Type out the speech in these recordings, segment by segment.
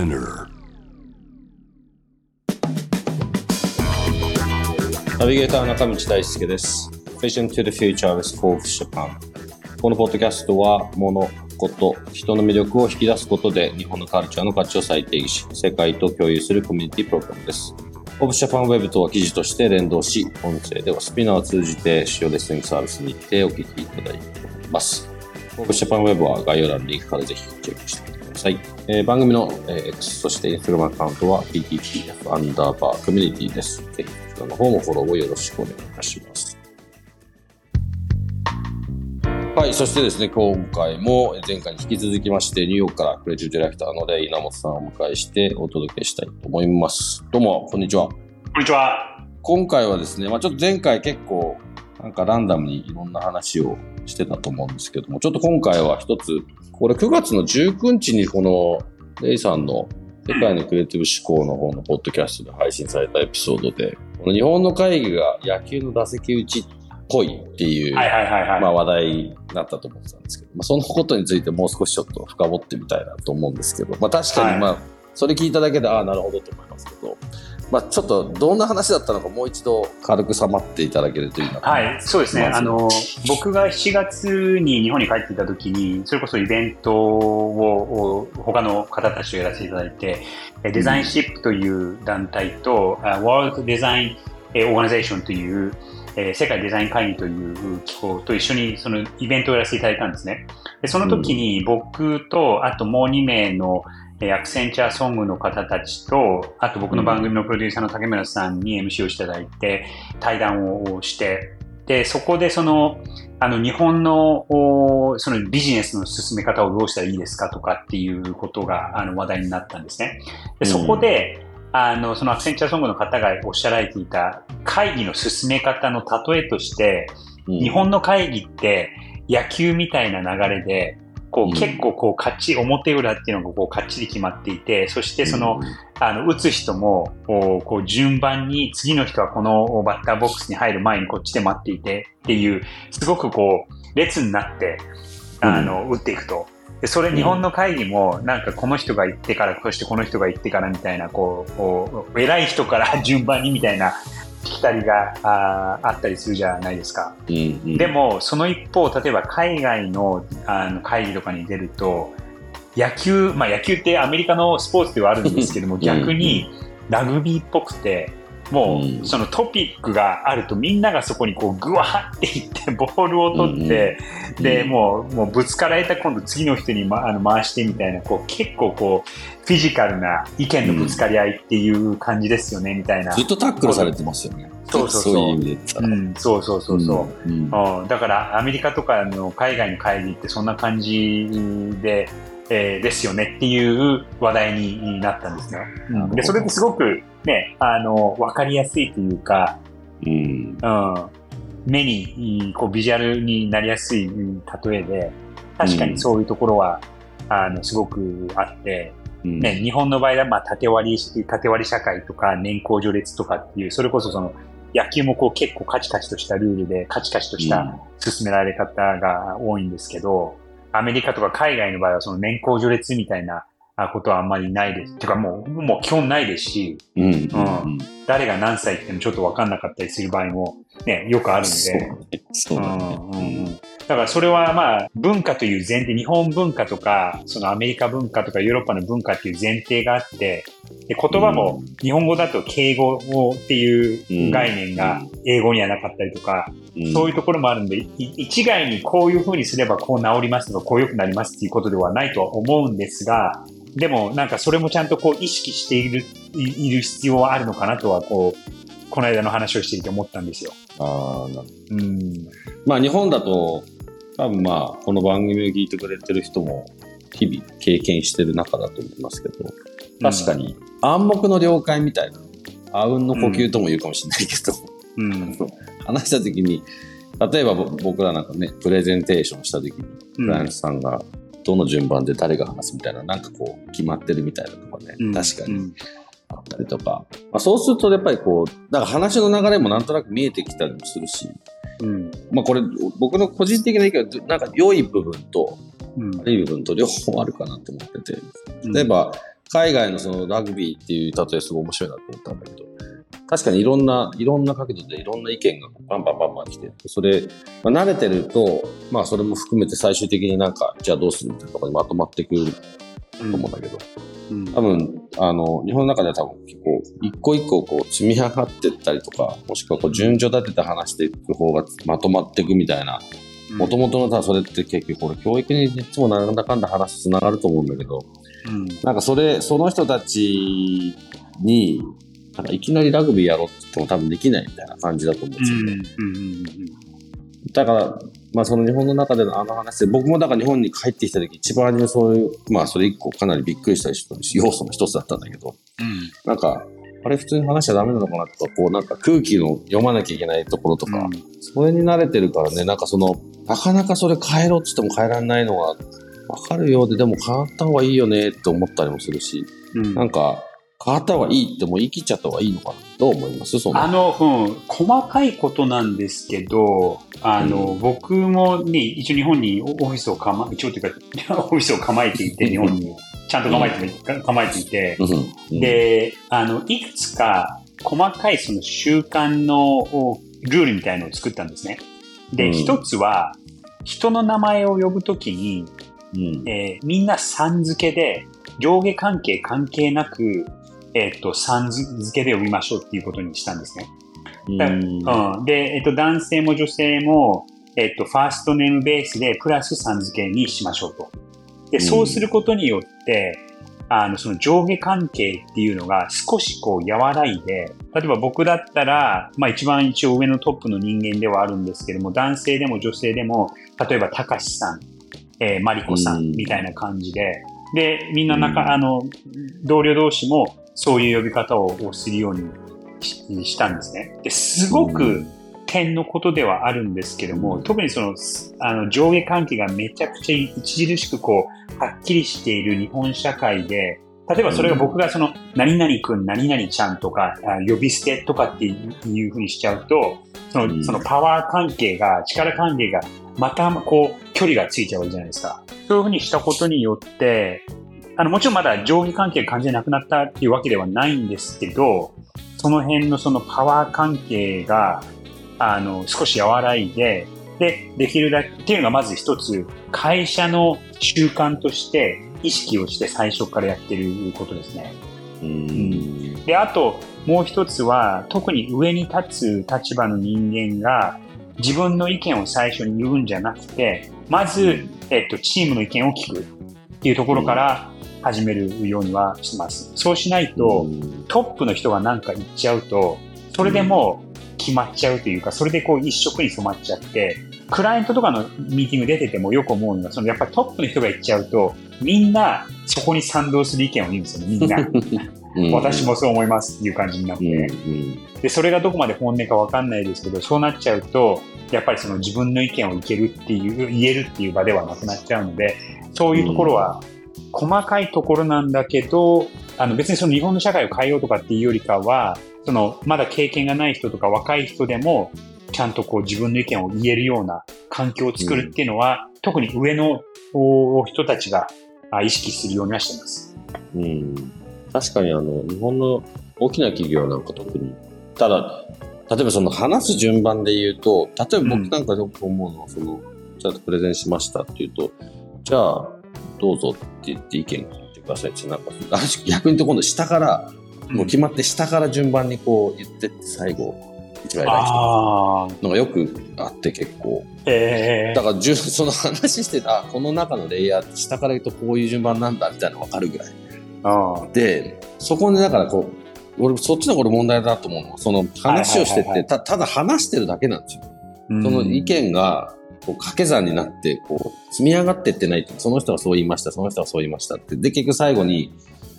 ナビゲーター中道大輔です。Vision to the Future with Forbes Japan。このポッドキャストは、物、こと、人の魅力を引き出すことで日本のカルチャーの価値を再定義し、世界と共有するコミュニティプログラムです。Forbes Japan Web とは記事として連動し、音声ではスピナーを通じて主要レッスンサービスにてお聞きいただいております。Forbes Japan Web は概要欄のリンクからぜひチェックしてさい。えー、番組の、えー、X、そして Instagram アカウントは PTPF アンダーバーコミュニティです。ぜひの方もフォローをよろしくお願いいたします。はい、そしてですね、今回も前回に引き続きまして、ニューヨークからクレジットディレクターのレイ稲本さんをお迎えしてお届けしたいと思います。どうも、こんにちは。こんにちは。今回はですね、まあちょっと前回結構、なんかランダムにいろんな話をしてたと思うんですけども、ちょっと今回は一つ、これ9月の19日にこのレイさんの世界のクリエイティブ思考の方のポッドキャストで配信されたエピソードで、この日本の会議が野球の打席打ちっぽいっていう、まあ話題になったと思ってたんですけど、まあ、そのことについてもう少しちょっと深掘ってみたいなと思うんですけど、まあ確かにまあ、それ聞いただけで、ああ、なるほどと思いますまあ、ちょっとどんな話だったのかもう一度軽くさまっていただけるといいなはいそうですね。あの僕が7月に日本に帰っていた時にそれこそイベントを他の方たちとやらせていただいてデザインシップという団体と、うん、ワールドデザインオーガニゼーションという、えー、世界デザイン会議という機構と一緒にそのイベントをやらせていただいたんですね。でその時に僕と、あともう2名のアクセンチャーソングの方たちと、あと僕の番組のプロデューサーの竹村さんに MC をしていただいて、対談をして、で、そこでその、あの、日本の、そのビジネスの進め方をどうしたらいいですかとかっていうことが、あの、話題になったんですね。で、そこで、あの、そのアクセンチャーソングの方がおっしゃられていた会議の進め方の例えとして、日本の会議って野球みたいな流れで、こう、結構こう、かっちり、表裏っていうのがこう、かっちり決まっていて、そしてその、あの、打つ人も、こう、順番に、次の人はこのバッターボックスに入る前にこっちで待っていてっていう、すごくこう、列になって、あの、打っていくと。でそれ日本の会議もなんかこの人が行ってからそしてこの人が行ってからみたいなこうこう偉い人から順番にみたいなきたりがああったりするじゃないですか、うんうん、でもその一方例えば海外のあの会議とかに出ると野球まあ野球ってアメリカのスポーツではあるんですけども 逆にラグビーっぽくてもうそのトピックがあるとみんながそこにこうグワーっていって ボールを取って、でもうもうぶつかられた今度次の人に、ま、あの回してみたいなこう結構こうフィジカルな意見のぶつかり合いっていう感じですよね、みたいな。ずっとタックルされてますよね。そうそうそう。そういう意味でうん、そうそうそうそう、うん、だからアメリカとかの海外の会議ってそんな感じでえー、ですよねっていう話題になったんですね。うん、でそれってすごくね、あの、わかりやすいというか、うん、うん、目にこうビジュアルになりやすい例えで、確かにそういうところは、うん、あの、すごくあって、うん、ね、日本の場合は、まあ、縦割り、縦割り社会とか、年功序列とかっていう、それこそその、野球もこう結構カチカチとしたルールで、カチカチとした進められ方が多いんですけど、アメリカとか海外の場合はその年功序列みたいなことはあんまりないです。てかもう、もう基本ないですし、うん、うん、誰が何歳ってもちょっとわかんなかったりする場合もね、よくあるんで。そう、ね、うんうんうん。だからそれはまあ文化という前提、日本文化とか、そのアメリカ文化とかヨーロッパの文化っていう前提があって、で言葉も日本語だと敬語っていう概念が英語にはなかったりとか、そういうところもあるんで、一概にこういうふうにすればこう治りますとか、こう良くなりますっていうことではないとは思うんですが、でもなんかそれもちゃんとこう意識している、いる必要はあるのかなとは、こう、この間の話をしていて思ったんですよ。ああ、なるほど。うん。まあ日本だと、多分まあ、この番組を聞いてくれてる人も、日々経験してる中だと思いますけど、確かに暗黙の了解みたいな、あうんの呼吸とも言うかもしれないけど、うん。話した時に、例えばぼ僕らなんかね、プレゼンテーションした時に、クライアントさんがどの順番で誰が話すみたいな、なんかこう決まってるみたいなとかね、うん確かにったりとか、まあ、そうするとやっぱりこう、なんか話の流れもなんとなく見えてきたりもするし、うん。まあこれ僕の個人的な意見は、なんか良い部分とうん。悪い部分と両方あるかなと思ってて、うん。例えば海外のそのラグビーっていう例えすごい面白いなと思ったんだけど、確かにいろんな、いろんな角度でいろんな意見がバンバンバンバン来て、それ、まあ、慣れてると、まあそれも含めて最終的になんか、じゃあどうするみたいなところにまとまってくると思うんだけど、うん多分、あの、日本の中では多分結構、一個一個こう積み上がってったりとか、もしくはこう順序立てて話していく方がまとまっていくみたいな、もともとのさ、それって結局これ教育にいつもなんだかんだ話つながると思うんだけど、うん。なんかそれ、その人たちに、なんかいきなりラグビーやろうって言っても多分できないみたいな感じだと思うんですよね。だから、まあその日本の中でのあの話で、僕もだから日本に帰ってきた時一番初めそういう、まあそれ一個かなりびっくりした要素の一つだったんだけど、なんか、あれ普通に話しちゃダメなのかなとか、こうなんか空気の読まなきゃいけないところとか、それに慣れてるからね、なんかその、なかなかそれ変えろって言っても変えられないのが、わかるようで、でも変わった方がいいよねって思ったりもするし、うん。なんか、変わった方がいいってもう言い切っちゃった方がいいのかなどう思いますその。あの、うん、細かいことなんですけど、あの、僕もね、一応日本にオフィスを構え、一応というか、オフィスを構えていて、日本に。ちゃんと構えて、構えていて、で、あの、いくつか細かいその習慣のおルールみたいのを作ったんですね。で、うん。一つは、人の名前を呼ぶときに、うん。えーみんなさん付けで、上下関係関係なく、えっ、と、さん付けで呼びましょうっていうことにしたんですね。うん。うん、で、えっと、男性も女性も、えっと、ファーストネームベースでプラスさん付けにしましょうと。で、うん。そうすることによって、あの、その上下関係っていうのが少しこう和らいで、例えば僕だったら、まあ一番一応上のトップの人間ではあるんですけども、男性でも女性でも、例えばたかしさん、えー、まりこさうん。んみたいな感じで、で、みんな中、うん。あの、同僚同士もそういう呼び方をするようにししたんですね。ですごく点のことではあるんですけども、特にその、あの、上下関係がめちゃくちゃ著しくこう、はっきりしている日本社会で、例えばそれが僕がその、何々くん、何々ちゃんとか、あ呼び捨てとかっていうふうにしちゃうと、そうんの、そのパワー関係が、力関係が、またこう、距離がついちゃうわけじゃないですか。そういうふうにしたことによって、あの、もちろんまだ上下関係が完全になくなったっていうわけではないんですけど、その辺のそのパワー関係が、あの、少し和らいで、で、できるだけ、っていうのがまず一つ、会社の習慣として意識をして最初からやってることですね。うんで、あと、もう一つは、特に上に立つ立場の人間が、自分の意見を最初に言うんじゃなくて、まず、えっと、チームの意見を聞くっていうところから始めるようにはしてます。そうしないと、トップの人が何か言っちゃうと、それでもう決まっちゃうというか、それでこう一色に染まっちゃって、クライアントとかのミーティング出ててもよく思うのが、そのやっぱりトップの人が言っちゃうと、みんなそこに賛同する意見を言うんですよね、みんな。うん私もそう思いますっていう感じになって。で、それがどこまで本音かわかんないですけど、そうなっちゃうと、やっぱりその自分の意見をいけるっていう、言えるっていう場ではなくなっちゃうので、そういうところは、細かいところなんだけど、あの別にその日本の社会を変えようとかっていうよりかは、そのまだ経験がない人とか若い人でも、ちゃんとこう自分の意見を言えるような環境を作るっていうのは、特に上の人たちが意識するようにはしてます。うん確かにあの日本の大きな企業なんか特にただ例えばその話す順番で言うと例えば僕なんかよく思うのは、そのちゃんとプレゼンしましたっていうとじゃあどうぞって言って意見聞いてくださいってなんかあ逆に言うと今度下からもう決まって下から順番にこう言ってって最後一番偉い人のがよくあって結構。えだからじゅその話してたこの中のレイヤーって下から言うとこういう順番なんだみたいなの分かるぐらい。あで、そこでだからこう、俺、そっちのこれ問題だと思うの。その話をしてて、たただ話してるだけなんですよ。ーその意見が、こう掛け算になって、こう、積み上がってってないと、その人はそう言いました、その人はそう言いましたって。で、結局最後に、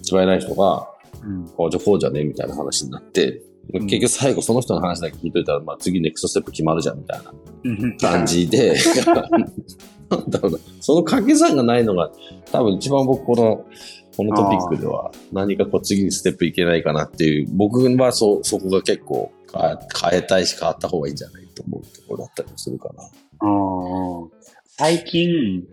一番偉い人が、うじゃあこうじゃねみたいな話になって、ん結局最後その人の話だけ聞いといたら、まあ次ネクストステップ決まるじゃんみたいなうん感。じで、なんだろうな、その掛け算がないのが、多分一番僕この、このトピックでは何かこう次にステップいけないかなっていう、僕はそ、そこが結構変え変えたいし変わった方がいいんじゃないと思うところだったりもするかな。最近、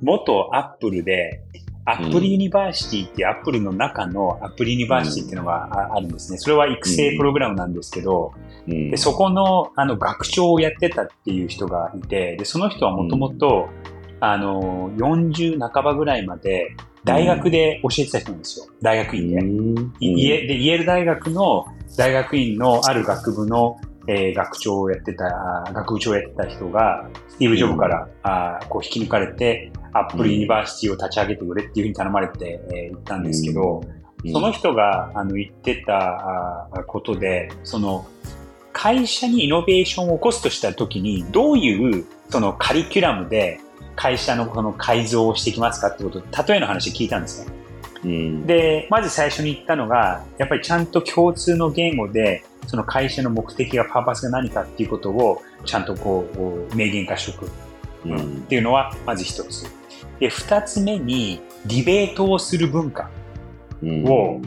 元アップルで、 Apple University ってアップルの中の Apple University っていうのがああるんですね。それは育成プログラムなんですけど、うんでそこのあの学長をやってたっていう人がいて、でその人はもともと、あの、40半ばぐらいまで大学で教えてた人なんですよ。大学院で。うんイイエール大学の大学院のある学部の、えー学長をやってた、学部長をやってた人が、スティーブ・ジョブから、あーこう引き抜かれて、 Apple University を立ち上げてくれっていうふうに頼まれて、えー行ったんですけど、その人があの言ってたことで、その会社にイノベーションを起こすとしたときに、どういうそのカリキュラムで会社のこの改造をしていきますかってこと、例えの話聞いたんですね。うん、で、まず最初に言ったのが、やっぱりちゃんと共通の言語で、その会社の目的が、パーパスが何かっていうことを、ちゃんとこう、明言化しておく。うんっていうのは、まず一つ。で、二つ目に、ディベートをする文化うんを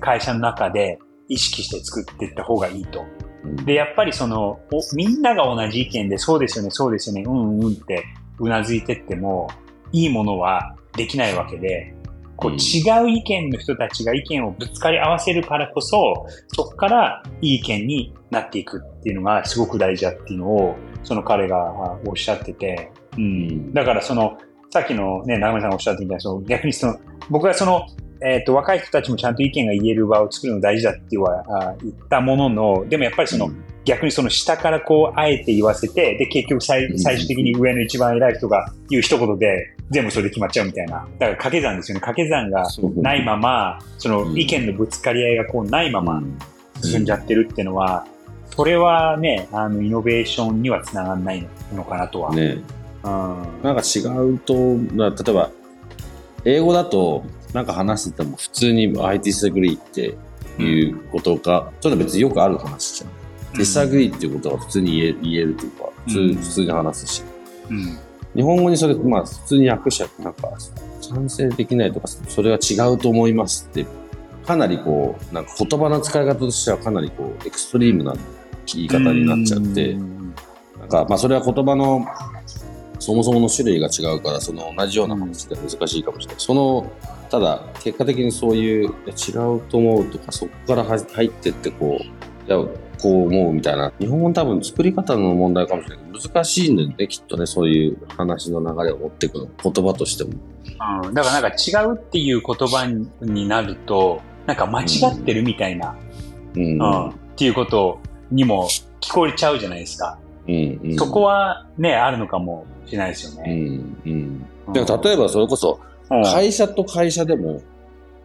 会社の中で意識して作っていった方がいいと。うんで、やっぱりその、おみんなが同じ意見で、そうですよね、そうですよね、うんうんってうなずいてっても、いいものはできないわけで、こううん。違う意見の人たちが意見をぶつかり合わせるからこそ、そこからいい意見になっていくっていうのがすごく大事だっていうのを、その彼があおっしゃってて、うん。だからその、さっきのね、長村さんがおっしゃってみたいな、その逆にその、僕はその、えっ、と、若い人たちもちゃんと意見が言える場を作るの大事だってはあ言ったものの、でもやっぱりその、逆にその下からこう、あえて言わせて、で、結局最最終的に上の一番偉い人が言う一言で、全部それで決まっちゃうみたいな。だから掛け算ですよね。掛け算がないまま、そのうん意見のぶつかり合いがこうないままうん進んじゃってるっていうのは、それはね、あの、イノベーションにはつながらないのかなとは。ねうん。なんか違うと、な例えば、英語だと、なんか話してても普通に I disagree っていうことが、ちょっと別によくある話じゃん。disagree っていうことが普通に言え言えるというか、普通,、うん普通に話すし。うん。日本語にそれ、まあ普通に訳しちゃって、なんか、賛成できないとか、それは違うと思いますって、かなりこう、なんか言葉の使い方としてはかなりこう、エクストリームな言い方になっちゃって、うんなんか、まあ、それは言葉の、そもそもの種類が違うから、その同じような話で難しいかもしれない。その、ただ、結果的にそういう、いや違うと思うとか、そこからは入ってって、こう、いや、こう思うみたいな。日本語多分作り方の問題かもしれないけど、難しいんだよね、きっとね、そういう話の流れを持っていくの。言葉としても。うん、だからなんか違うっていう言葉になると、なんか間違ってるみたいな、うん。うんっていうことにも聞こえちゃうじゃないですか。うん。うん。そこはね、あるのかもしれないですようね。ん。うん。うんでも例えばそれこそ、うん会社と会社でも、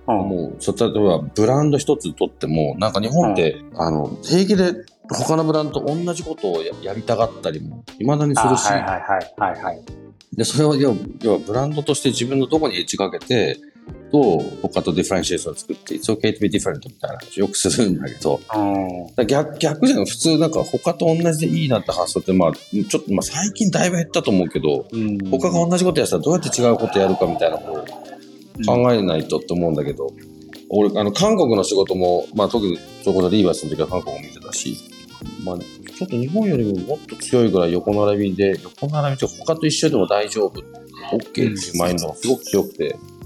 うん。もう、そ例えばブランド一つ取っても、なんか日本って、あの、平気で他のブランドと同じことをややりたがったりも、未だにすあるし、はいはいはいはいはい。で、それを要は、要はブランドとして自分のどこにエッジかけて、どう他と differentiation を作って、It's okay to be different みたいな話よくするんだけど、逆逆じゃん。普通なんか他と同じでいいなって発想って、まあ、ちょっと、まあ最近だいぶ減ったと思うけど、うん。他が同じことやってたらどうやって違うことやるかみたいなこう考えないとって思うんだけど、俺あの韓国の仕事も、まあ、特にそこでリーバースの時は韓国も見てたし、まあ、ちょっと日本よりももっと強いぐらい横並びで横並びって他と一緒でも大丈夫 OK っていうマインドがすごく強くて、うん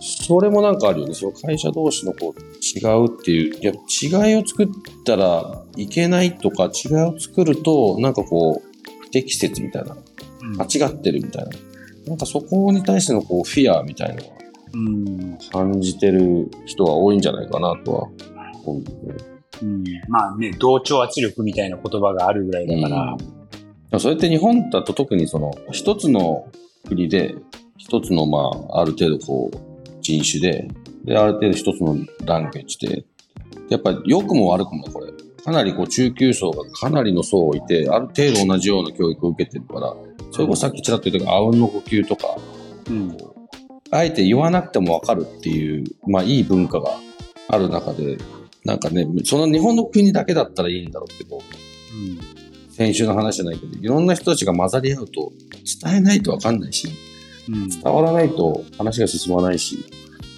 それもなんかあるよね。その会社同士のこう違うっていう。いや、違いを作ったらいけないとか、違いを作ると、なんかこう、不適切みたいな。間違ってるみたいな。なんかそこに対してのこう、フィアみたいなのをうん感じてる人は多いんじゃないかなとは思う。うんまあね、同調圧力みたいな言葉があるぐらいだから、うん、それって日本だと特にその、一つの国で、一つのまあ、ある程度こう、人種で、で、ある程度一つのランゲージで、やっぱり良くも悪くもこれ、かなりこう中級層がかなりの層いて、ある程度同じような教育を受けてるから、それこそさっきちらっと言ったあうんの呼吸とか、うん、あえて言わなくてもわかるっていう、まあいい文化がある中で、なんかね、その日本の国だけだったらいいんだろうけど、うん、先週の話じゃないけど、いろんな人たちが混ざり合うと伝えないとわかんないし、うん、伝わらないと話が進まないし、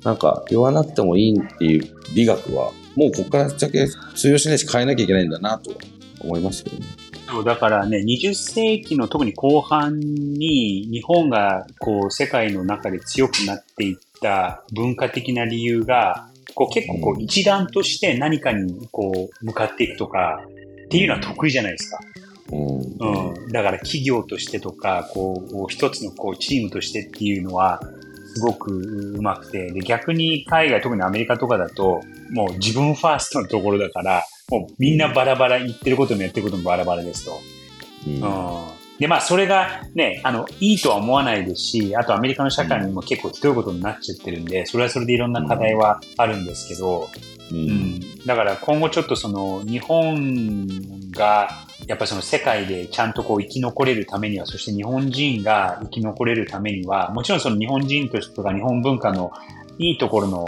なんか言わなくてもいいっていう美学は、もうここからだけ通用しないし変えなきゃいけないんだなと思いますけどね。そう、だからね、20世紀の特に後半に日本がこう世界の中で強くなっていった文化的な理由が、こう結構こう一段として何かにこう向かっていくとかっていうのは得意じゃないですか。うん、うん、だから企業としてとか、こう、一つのこうチームとしてっていうのは、すごくうまくて、で、逆に海外、特にアメリカとかだと、もう自分ファーストのところだから、もうみんなバラバラ、言ってることもやってることもバラバラですと。うん、うん。で、まあ、それがね、あの、いいとは思わないですし、あとアメリカの社会にも結構ひどいことになっちゃってるんで、それはそれでいろんな課題はあるんですけど、うん、うん、だから今後ちょっとその、日本が、やっぱりその世界でちゃんとこう生き残れるためには、そして日本人が生き残れるためには、もちろんその日本人としてとか日本文化のいいところの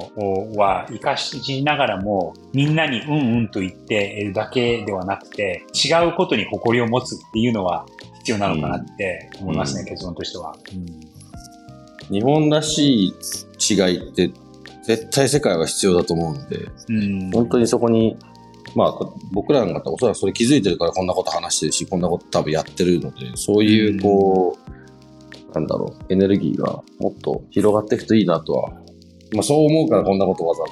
は生かしながらも、みんなにうんうんと言ってるだけではなくて、違うことに誇りを持つっていうのは必要なのかなって思いますね、うん、結論としては、うん。日本らしい違いって絶対世界は必要だと思うので、うん、本当にそこに、まあ僕らの方おそらくそれ気づいてるからこんなこと話してるし、こんなこと多分やってるので、そういうこう、なんだろう、エネルギーがもっと広がっていくといいなとはまあ、そう思うからこんなことわざわ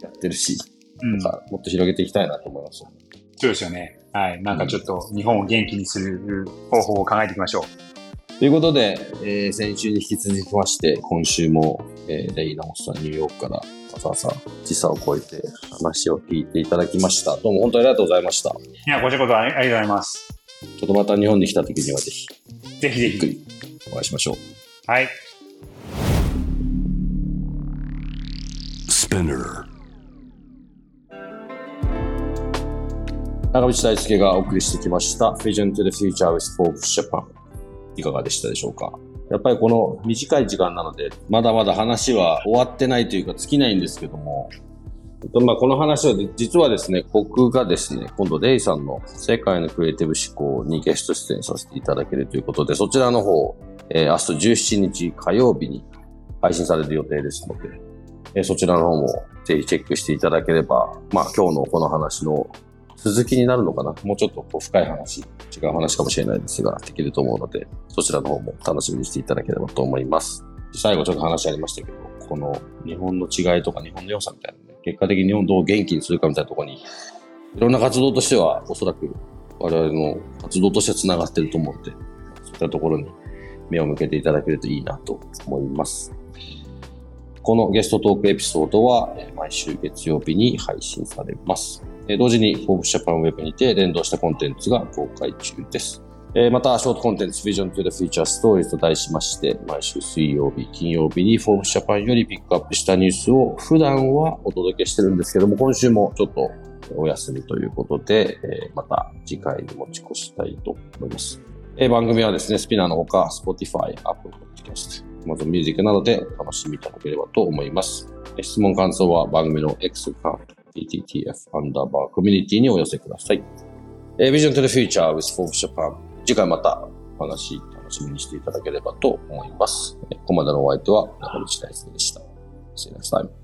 ざやってるし、うん、なんかもっと広げていきたいなと思います、そうですよね。はい。なんかちょっと日本を元気にする方法を考えていきましょう。ということで、えー、先週に引き続きまして、今週も、えー、レイナモスさん、ニューヨークからわざわざ時差を超えて話を聞いていただきました。どうも本当にありがとうございました。いや、こちらこそありがとうございます。ちょっとまた日本に来た時にはぜひ、ぜひぜひ、お会いしましょう。はい。Spinner 長渕大輔がお送りしてきました Vision to the Future with Forbes Japan いかがでしたでしょうか？やっぱりこの短い時間なのでまだまだ話は終わってないというか尽きないんですけども。まあ、この話は実はですね、僕がですね、今度レイさんの世界のクリエイティブ思考にゲスト出演させていただけるということで、そちらの方、えー、明日17日火曜日に配信される予定ですので、えそちらの方もぜひチェックしていただければ、まあ今日のこの話の続きになるのかな？もうちょっとこう深い話、違う話かもしれないですが、できると思うので、そちらの方も楽しみにしていただければと思います。最後ちょっと話ありましたけど、この日本の違いとか日本の良さみたいなね、結果的に日本をどう元気にするかみたいなところに、いろんな活動としてはおそらく我々の活動としては繋がってると思うので、そういったところに目を向けていただけるといいなと思います。このゲストトークエピソードは毎週月曜日に配信されます。同時に Forbes Japan Web にて連動したコンテンツが公開中です。また、ショートコンテンツ Vision to the Future Stories と題しまして、毎週水曜日、金曜日に Forbes Japan よりピックアップしたニュースを普段はお届けしてるんですけども、今週もちょっとお休みということで、また次回に持ち越したいと思います。番組はですね、スピナーのほか、Spotify、Apple Podcast、Amazon Music などでお楽しみいただければと思います。質問感想は番組の X か PTTF アンダーバーコミュニティにお寄せください。Vision to the Future with Forbes Japan 次回またお話楽しみにしていただければと思います。ここまでのお相手は中道大輔でした。See you next time.